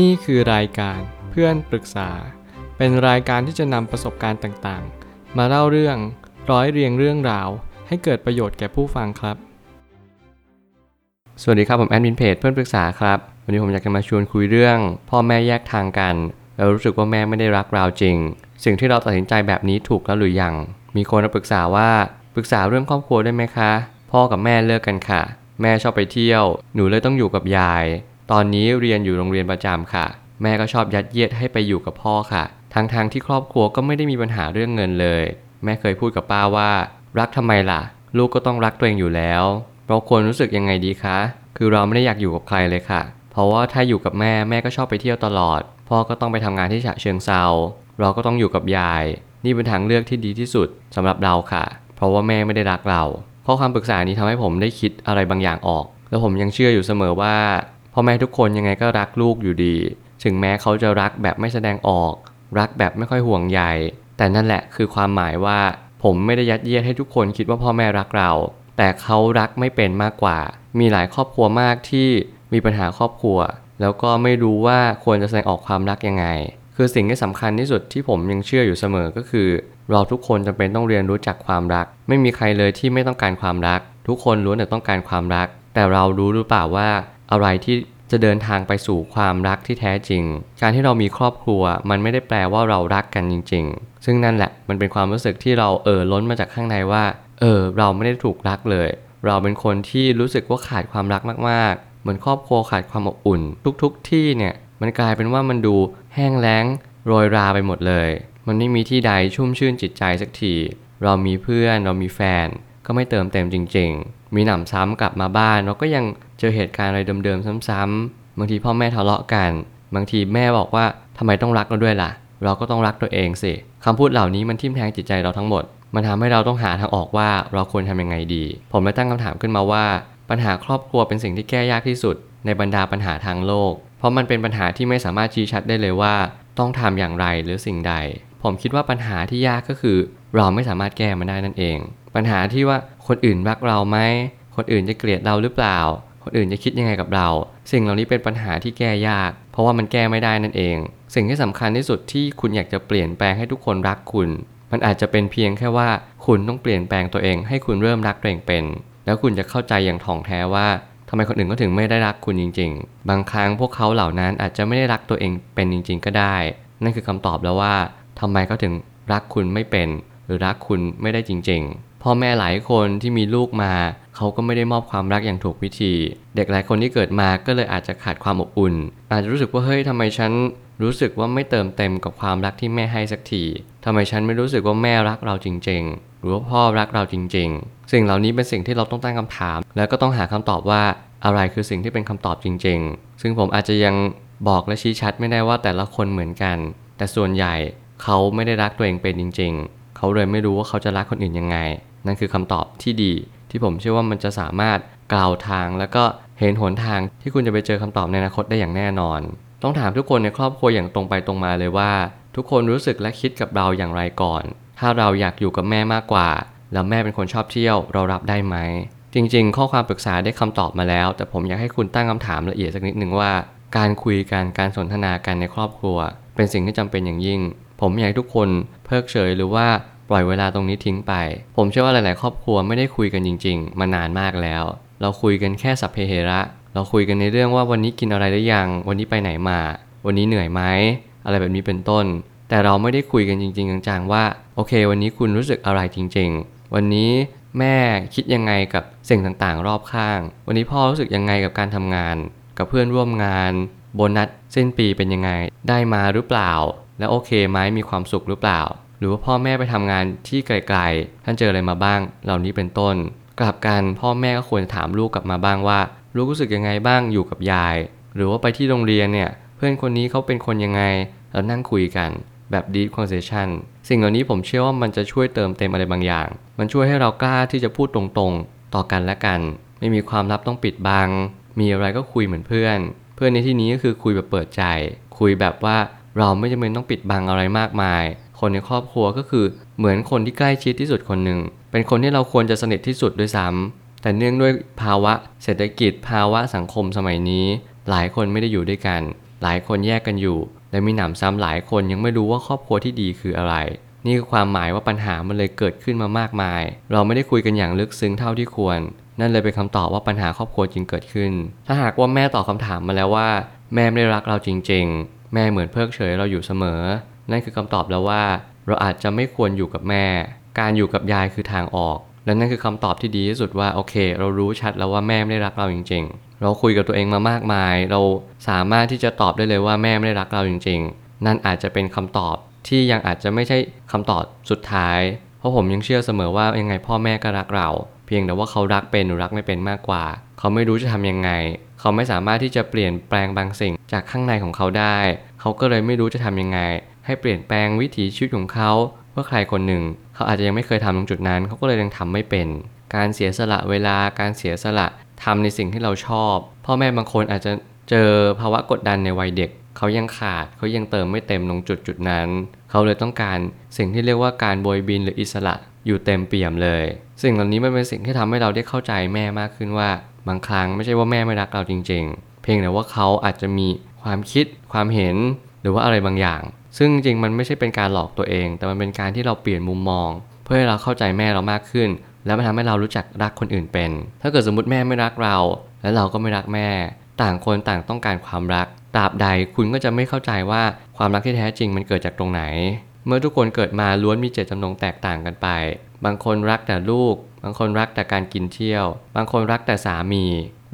นี่คือรายการเพื่อนปรึกษา เป็นรายการที่จะนำประสบการณ์ต่างๆ มาเล่าเรื่องร้อยเรียงเรื่องราว ให้เกิดประโยชน์แก่ผู้ฟังครับ สวัสดีครับผมแอดมินเพจเพื่อนปรึกษาครับ วันนี้ผมอยากจะมาชวนคุยเรื่อง พ่อแม่แยกทางกันแล้วรู้สึกว่าแม่ไม่ได้รักเราจริง สิ่งที่เราตัดสินใจแบบนี้ถูกแล้วหรือยัง มีคนมาปรึกษาว่าปรึกษาเรื่องครอบครัวได้ไหมคะ พ่อกับแม่เลิกกันค่ะ แม่ชอบไปเที่ยว หนูเลยต้องอยู่กับยาย ตอนนี้เรียนอยู่โรงเรียนประจำค่ะ แม่ก็ชอบยัดเยียดให้ไปอยู่กับพ่อค่ะ ทั้งทางๆที่ครอบครัวก็ไม่ได้มีปัญหาเรื่องเงินเลย แม่เคยพูดกับป้าว่า รักทำไมล่ะ ลูกก็ต้องรักตัวเองอยู่แล้ว เราควรรู้สึกยังไงดีคะ คือเราไม่ได้อยากอยู่กับใครเลยค่ะ เพราะว่าถ้าอยู่กับแม่แม่ก็ชอบไปเที่ยวตลอด พ่อก็ต้องไปทำงานที่ฉะเชิงเซา เราก็ต้องอยู่กับยาย นี่เป็นทางเลือกที่ดีที่สุดสำหรับเราค่ะ เพราะว่าแม่ไม่ได้รักเราข้อความปรึกษานี้ทำให้ผมได้คิดอะไรบางอย่างออก แล้วผมยังเชื่ออยู่เสมอว่า พ่อแม่ทุกคนยังไงก็รักลูกอยู่ดี ถึงแม้เขาจะรักแบบไม่แสดงออก รักแบบไม่ค่อยห่วงใยแต่นั่นแหละคือความหมายว่า ผมไม่ได้ยัดเยียดให้ทุกคนคิดว่าพ่อแม่รักเรา แต่เขารักไม่เป็นมากกว่า มีหลายครอบครัวมากที่มีปัญหาครอบครัว แล้วก็ไม่รู้ว่าควรจะแสดงออกความรักยังไง คือสิ่งที่สำคัญที่สุดที่ผมยังเชื่ออยู่เสมอก็คือ เราทุกคนจำเป็นต้องเรียนรู้จักความรัก ไม่มีใครเลยที่ไม่ต้องการความรัก ทุกคนล้วนแต่ต้องการความรัก แต่เรารู้หรือเปล่าว่าอะไรที่ จะเดินทางไปสู่ความรักที่แท้จริง การที่เรามีครอบครัว มันไม่ได้แปลว่าเรารักกันจริง ๆ ซึ่งนั่นแหละมันเป็นความรู้สึกที่เราเออล้นมาจากข้างในว่า เออ เราไม่ได้ถูกรักเลย เราเป็นคนที่รู้สึกว่าขาดความรักมากๆ เหมือนครอบครัวขาดความอบอุ่น ทุกๆทที่เนี่ยมันกลายเป็นว่ามันดูแห้งแล้งโรยราไปหมดเลย มันไม่มีที่ใดชุ่มชื่นจิตใจสักที เรามีเพื่อนเรามีแฟน ก็ไม่เติมเต็มจริง ๆ มีหนำซ้ำกลับมาบ้าน เราก็ยังเจอเหตุการณ์อะไรเดิมๆซ้ำๆบางทีพ่อแม่ทะเลาะกัน บางทีแม่บอกว่าทำไมต้องรักเราด้วยล่ะ เราก็ต้องรักตัวเองสิคำพูดเหล่านี้มันทิ่มแทงจิตใจเราทั้งหมด มันทำให้เราต้องหาทางออกว่าเราควรทำยังไงดี ผมเลยตั้งคำถามขึ้นมาว่า ปัญหาครอบครัวเป็นสิ่งที่แก้ยากที่สุด ในบรรดาปัญหาทางโลก เพราะมันเป็นปัญหาที่ไม่สามารถชี้ชัดได้เลยว่า ต้องทำอย่างไรหรือสิ่งใด ผมคิดว่าปัญหาที่ยากก็คือ เราไม่สามารถแก้มันได้นั่นเอง ปัญหาที่ว่าคนอื่นรักเราไหม คนอื่นจะเกลียดเราหรือเปล่า คนอื่นจะคิดยังไงกับเรา สิ่งเหล่านี้เป็นปัญหาที่แก้ยาก เพราะว่ามันแก้ไม่ได้นั่นเอง สิ่งที่สำคัญที่สุดที่คุณอยากจะเปลี่ยนแปลงให้ทุกคนรักคุณ มันอาจจะเป็นเพียงแค่ว่าคุณต้องเปลี่ยนแปลงตัวเอง ให้คุณเริ่มรักตัวเองเป็น แล้วคุณจะเข้าใจอย่างถ่องแท้ว่าทำไมคนอื่นก็ถึงไม่ได้รักคุณจริง ๆ บางครั้งพวกเขาเหล่านั้นอาจจะไม่ได้รักตัวเองเป็นจริง ๆ ก็ได้ นั่นคือคำตอบแล้วว่าทำไมเขาถึงรักคุณไม่เป็น หรือรักคุณไม่ได้จริง ๆ พ่อแม่หลายคนที่มีลูกมาเขาก็ไม่ได้มอบความรักอย่างถูกวิธี เด็กหลายคนที่เกิดมาก็เลยอาจจะขาดความอบอุ่น อาจจะรู้สึกว่าเฮ้ยทำไมฉันรู้สึกว่าไม่เติมเต็มกับความรักที่แม่ให้สักทีทำไมฉันไม่รู้สึกว่าแม่รักเราจริง ๆ หรือว่าพ่อรักเราจริง ๆ สิ่งเหล่านี้เป็นสิ่งที่เราต้องตั้งคำถาม แล้วก็ต้องหาคำตอบว่าอะไรคือสิ่งที่เป็นคำตอบจริง ๆ ซึ่งผมอาจจะยังบอกและชี้ชัดไม่ได้ว่าแต่ละคนเหมือนกัน แต่ส่วนใหญ่เขาไม่ได้รักตัวเองเป็นจริง ๆ เขาเลยไม่รู้ว่าเขาจะรักคนอื่นยังไง นั่นคือคำตอบที่ดี ที่ผมเชื่อว่ามันจะสามารถกล่าวทาง แล้วก็เห็นหนทางที่คุณจะไปเจอคำตอบในอนาคตได้อย่างแน่นอน ต้องถามทุกคนในครอบครัวอย่างตรงไปตรงมาเลยว่า ทุกคนรู้สึกและคิดกับเราอย่างไรก่อน ถ้าเราอยากอยู่กับแม่มากกว่า แล้วแม่เป็นคนชอบเที่ยวเรารับได้ไหมจริง ๆ ข้อความปรึกษาได้คำตอบมาแล้ว แต่ผมอยากให้คุณตั้งคำถามละเอียดสักนิดหนึ่งว่า การคุยกันการสนทนากันในครอบครัว เป็นสิ่งที่จำเป็นอย่างยิ่ง ผมอยากให้ทุกคนเพิกเฉยหรือว่า ล่อยเวลาตรงนี้ทิ้งไป ผมเชื่อว่าหลาย ๆ ครอบครัวไม่ได้คุยกันจริง ๆ มานานมากแล้ว เราคุยกันแค่สัพเพเหระ เราคุยกันในเรื่องว่าวันนี้กินอะไรได้ยัง วันนี้ไปไหนมา วันนี้เหนื่อยไหม อะไรแบบนี้เป็นต้น แต่เราไม่ได้คุยกันจริง ๆ จัง ๆ ว่า โอเค วันนี้คุณรู้สึกอะไรจริง ๆ วันนี้แม่คิดยังไงกับสิ่งต่าง ๆ รอบข้าง วันนี้พ่อรู้สึกยังไงกับการทำงาน กับเพื่อนร่วมงาน โบนัสสิ้นปีเป็นยังไง ได้มาหรือเปล่า แล้วโอเคไหมมีความสุขหรือเปล่า หรือว่าพ่อแม่ไปทำงานที่ไกลๆ ท่านเจออะไรมาบ้าง เหล่านี้เป็นต้น กลับกันพ่อแม่ก็ควรจะถามลูกกลับมาบ้างว่า ลูกรู้สึกยังไงบ้างอยู่กับยาย หรือว่าไปที่โรงเรียนเนี่ย เพื่อนคนนี้เขาเป็นคนยังไงแล้วนั่งคุยกันแบบ deep conversation สิ่งเหล่านี้ผมเชื่อว่ามันจะช่วยเติมเต็มอะไรบางอย่าง มันช่วยให้เรากล้าที่จะพูดตรงๆ ต่อกันและกัน ไม่มีความลับต้องปิดบัง มีอะไรก็คุยเหมือนเพื่อน เพื่อนในที่นี้ก็คือคุยแบบเปิดใจ คุยแบบว่าเราไม่จำเป็นต้องปิดบังอะไรมากมาย คนในครอบครัวก็คือเหมือนคนที่ใกล้ชิดที่สุดคนหนึ่ง เป็นคนที่เราควรจะสนิทที่สุดด้วยซ้ำแต่เนื่องด้วยภาวะเศรษฐกิจ ภาวะสังคมสมัยนี้ หลายคนไม่ได้อยู่ด้วยกัน หลายคนแยกกันอยู่ และมีหนำซ้ำหลายคนยังไม่รู้ว่าครอบครัวที่ดีคืออะไร นี่คือความหมายว่าปัญหามันเลยเกิดขึ้นมามากมาย เราไม่ได้คุยกันอย่างลึกซึ้งเท่าที่ควร นั่นเลยเป็นคำตอบว่าปัญหาครอบครัวจริงเกิดขึ้น ถ้าหากว่าแม่ตอบคาถามมาแล้วว่า แม่ไม่ได้รักเราจริง ๆ แม่เหมือนเพิกเฉยเราอยู่เสมอ นั่นคือคำตอบแล้วว่า เราอาจจะไม่ควรอยู่กับแม่ การอยู่กับยายคือทางออก และนั่นคือคำตอบที่ดีที่สุดว่าโอเค เรารู้ชัดแล้วว่าแม่ไม่ได้รักเราจริง ๆ เราคุยกับตัวเองมามากมาย เราสามารถที่จะตอบได้เลยว่าแม่ไม่ได้รักเราจริง ๆ นั่นอาจจะเป็นคำตอบที่ยังอาจจะไม่ใช่คำตอบสุดท้าย เพราะผมยังเชื่อเสมอว่ายังไงพ่อแม่ก็รักเรา เพียงแต่ว่าเขารักเป็นหรือรักไม่เป็นมากกว่า เขาไม่รู้จะทำยังไง เขาไม่สามารถที่จะเปลี่ยนแปลงบางสิ่งจากข้างในของเขาได้ เขาก็เลยไม่รู้จะทำยังไง ให้เปลี่ยนแปลงวิถีชีวิตของเขาเพื่อใครคนหนึ่ง เขาอาจจะยังไม่เคยทำตรงจุดนั้น เขาก็เลยยังทำไม่เป็น การเสียสละเวลาการเสียสละทำในสิ่งที่เราชอบ พ่อแม่บางคนอาจจะเจอภาวะกดดันในวัยเด็ก เขายังขาดเขายังเติมไม่เต็มตรงจุดจุดนั้น เขาเลยต้องการสิ่งที่เรียกว่าการโบยบินหรืออิสระอยู่เต็มเปี่ยมเลย สิ่งเหล่านี้มันเป็นสิ่งที่ทำให้เราได้เข้าใจแม่มากขึ้นว่า บางครั้งไม่ใช่ว่าแม่ไม่รักเราจริง ๆ เพียงแต่ว่าเขาอาจจะมีความคิดความเห็นหรือว่าอะไรบางอย่าง ซึ่งจริงมันไม่ใช่เป็นการหลอกตัวเอง แต่มันเป็นการที่เราเปลี่ยนมุมมอง เพื่อให้เราเข้าใจแม่เรามากขึ้น แล้วมันทำให้เรารู้จักรักคนอื่นเป็น ถ้าเกิดสมมติแม่ไม่รักเรา และเราก็ไม่รักแม่ ต่างคนต่างต้องการความรักตราบใดคุณก็จะไม่เข้าใจว่าความรักที่แท้จริงมันเกิดจากตรงไหน เมื่อทุกคนเกิดมาล้วนมีเจตจำนงแตกต่างกันไป บางคนรักแต่ลูก บางคนรักแต่การกินเที่ยว บางคนรักแต่สามี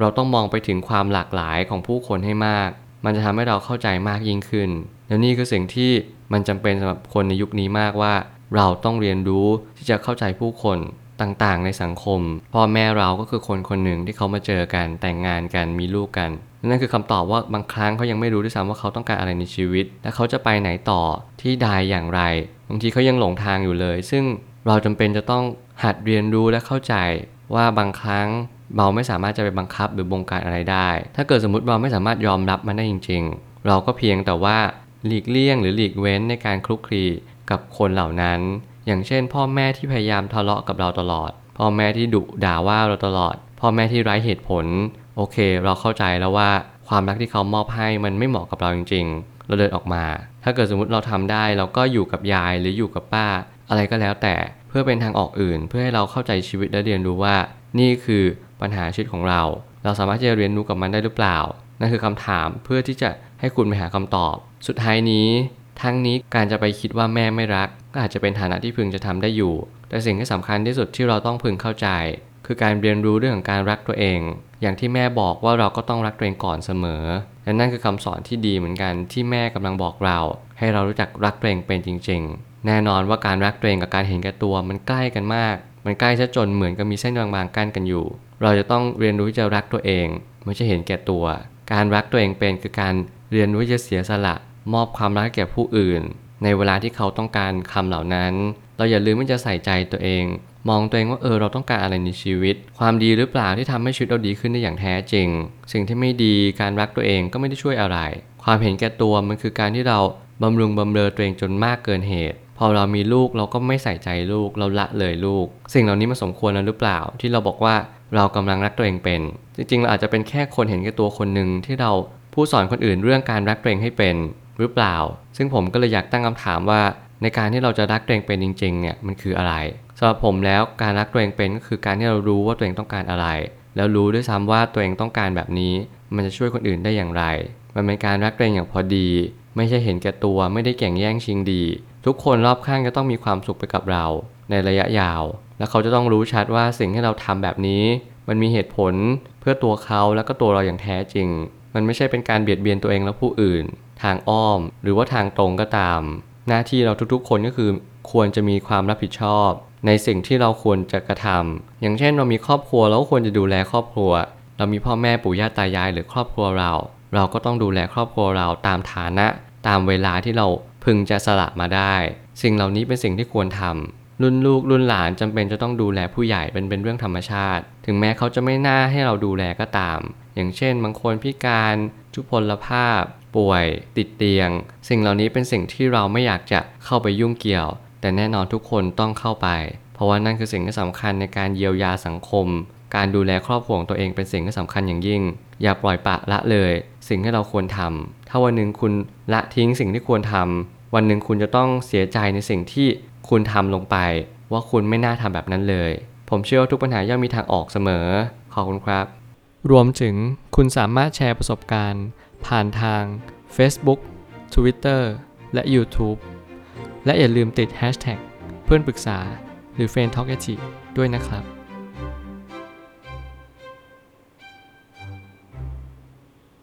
เราต้องมองไปถึงความหลากหลายของผู้คนให้มาก มันจะทำให้เราเข้าใจมากยิ่งขึ้น แล้วนี่คือสิ่งที่มันจำเป็นสำหรับคนในยุคนี้มากว่า เราต้องเรียนรู้ที่จะเข้าใจผู้คนต่างๆ ในสังคม พ่อแม่เราก็คือคนคนหนึ่งที่เขามาเจอกันแต่งงานกันมีลูกกัน นั่นคือคำตอบว่าบางครั้งเขายังไม่รู้ด้วยซ้ำว่าเขาต้องการอะไรในชีวิต และเขาจะไปไหนต่อที่ใดอย่างไรบางทีเขายังหลงทางอยู่เลย ซึ่งเราจำเป็นจะต้องหัดเรียนรู้และเข้าใจว่าบางครั้งเราไม่สามารถจะไปบังคับหรือบงการอะไรได้ ถ้าเกิดสมมติเราไม่สามารถยอมรับมันได้จริง ๆ เราก็เพียงแต่ว่า หลีกเลี่ยงหรือหลีกเว้นในการคลุกคลีกับคนเหล่านั้น อย่างเช่น พ่อแม่ที่พยายามทะเลาะกับเราตลอด พ่อแม่ที่ดุด่าว่าเราตลอด พ่อแม่ที่ไร้เหตุผล โอเค เราเข้าใจแล้วว่าความรักที่เขามอบให้มันไม่เหมาะกับเราจริง ๆ เราเดินออกมา ถ้าเกิดสมมติเราทำได้เราก็อยู่กับยายหรืออยู่กับป้า อะไรก็แล้วแต่เพื่อเป็นทางออกอื่น เพื่อให้เราเข้าใจชีวิตและเรียนรู้ว่า นี่คือปัญหาชีวิตของเรา เราสามารถที่จะเรียนรู้กับมันได้หรือเปล่า นั่นคือคำถามเพื่อที่จะให้คุณไปหาคำตอบ สุดท้ายนี้ ทั้งนี้การจะไปคิดว่าแม่ไม่รัก ก็อาจจะเป็นฐานะที่พึงจะทำได้อยู่ แต่สิ่งที่สำคัญที่สุดที่เราต้องพึงเข้าใจ คือการเรียนรู้เรื่องของการรักตัวเอง อย่างที่แม่บอกว่าเราก็ต้องรักตัวเองก่อนเสมอและนั่นคือคำสอนที่ดีเหมือนกันที่แม่กำลังบอกเรา ให้เรารู้จักรักตัวเองเป็นจริง ๆ แน่นอนว่าการรักตัวเองกับการเห็นแก่ตัวมันใกล้กันมาก มันใกล้ซะจนเหมือนกับมีเส้นบางๆกั้นกันอยู่ เราจะต้องเรียนรู้ที่จะรักตัวเองไม่ใช่เห็นแก่ตัว การรักตัวเองเป็นคือการเรียนรู้จะเสียสละ มอบความรักแก่ผู้อื่น ในเวลาที่เขาต้องการคำเหล่านั้น เราอย่าลืมที่จะใส่ใจตัวเอง มองตัวเองว่าเออเราต้องการอะไรในชีวิต ความดีหรือเปล่าที่ทำให้ชีวิตเราดีขึ้นได้อย่างแท้จริง สิ่งที่ไม่ดีการรักตัวเองก็ไม่ได้ช่วยอะไร ความเห็นแก่ตัวมันคือการที่เราบำรุงบำเรอตัวเองจนมากเกินเหตุ พอเรามีลูกเราก็ไม่ใส่ใจลูกเราละเลยลูก สิ่งเหล่านี้มันสมควรแล้วหรือเปล่าที่เราบอกว่า เรากำลังรักตัวเองเป็น จริงๆ เราอาจจะเป็นแค่คนเห็นแก่ตัวคนหนึ่งที่เราผู้สอนคนอื่นเรื่องการรักตัวเองให้เป็นหรือเปล่า ซึ่งผมก็เลยอยากตั้งคำถามว่า ในการที่เราจะรักตัวเองเป็นจริงๆเนี่ยมันคืออะไรสำหรับผมแล้วการรักตัวเองเป็นก็คือการที่เรารู้ว่าตัวเองต้องการอะไร แล้วรู้ด้วยซ้ำว่าตัวเองต้องการแบบนี้ มันจะช่วยคนอื่นได้อย่างไร มันเป็นการรักตัวเองอย่างพอดี ไม่ใช่เห็นแก่ตัวไม่ได้แข่งแย่งชิงดี ทุกคนรอบข้างจะต้องมีความสุขไปกับเรา ในระยะยาว และเขาจะต้องรู้ชัดว่าสิ่งที่เราทำแบบนี้ มันมีเหตุผลเพื่อตัวเขาแล้วก็ตัวเราอย่างแท้จริง มันไม่ใช่เป็นการเบียดเบียนตัวเองและผู้อื่น ทางอ้อม หรือว่าทางตรงก็ตาม หน้าที่เราทุกๆ คนก็คือควรจะมีความรับผิดชอบ ในสิ่งที่เราควรจะกระทำอย่างเช่นเรามีครอบครัวเราก็ควรจะดูแลครอบครัว เรามีพ่อแม่ปู่ย่าตายายหรือครอบครัวเรา เราก็ต้องดูแลครอบครัวเราตามฐานะ ตามเวลาที่เราพึงจะสละมาได้ สิ่งเหล่านี้เป็นสิ่งที่ควรทำ รุ่นลูกรุ่นหลานจำเป็นจะต้องดูแลผู้ใหญ่เป็นเป็นเรื่องธรรมชาติ ถึงแม้เขาจะไม่น่าให้เราดูแลก็ตาม อย่างเช่น บางคนพิการทุพพลภาพ ป่วย ติดเตียง สิ่งเหล่านี้เป็นสิ่งที่เราไม่อยากจะเข้าไปยุ่งเกี่ยว แต่แน่นอนทุกคนต้องเข้าไป เพราะว่านั่นคือสิ่งที่สำคัญในการเยียวยาสังคม การดูแลครอบครัวของตัวเองเป็นสิ่งที่สำคัญอย่างยิ่ง อย่าปล่อยปะละเลย สิ่งที่เราควรทำถ้าวันหนึ่งคุณละทิ้งสิ่งที่ควรทำวันหนึ่งคุณจะต้องเสียใจในสิ่งที่ คุณทำลงไป ว่าคุณไม่น่าทำแบบนั้นเลย ผมเชื่อว่าทุกปัญหาย่อมมีทางออกเสมอ ขอบคุณครับ รวมถึงคุณสามารถแชร์ประสบการณ์ ผ่านทาง Facebook Twitter และ YouTube และอย่าลืมติด Hashtag เพื่อนปรึกษาหรือ f r ร e n d t a l k a ด้วยนะครับ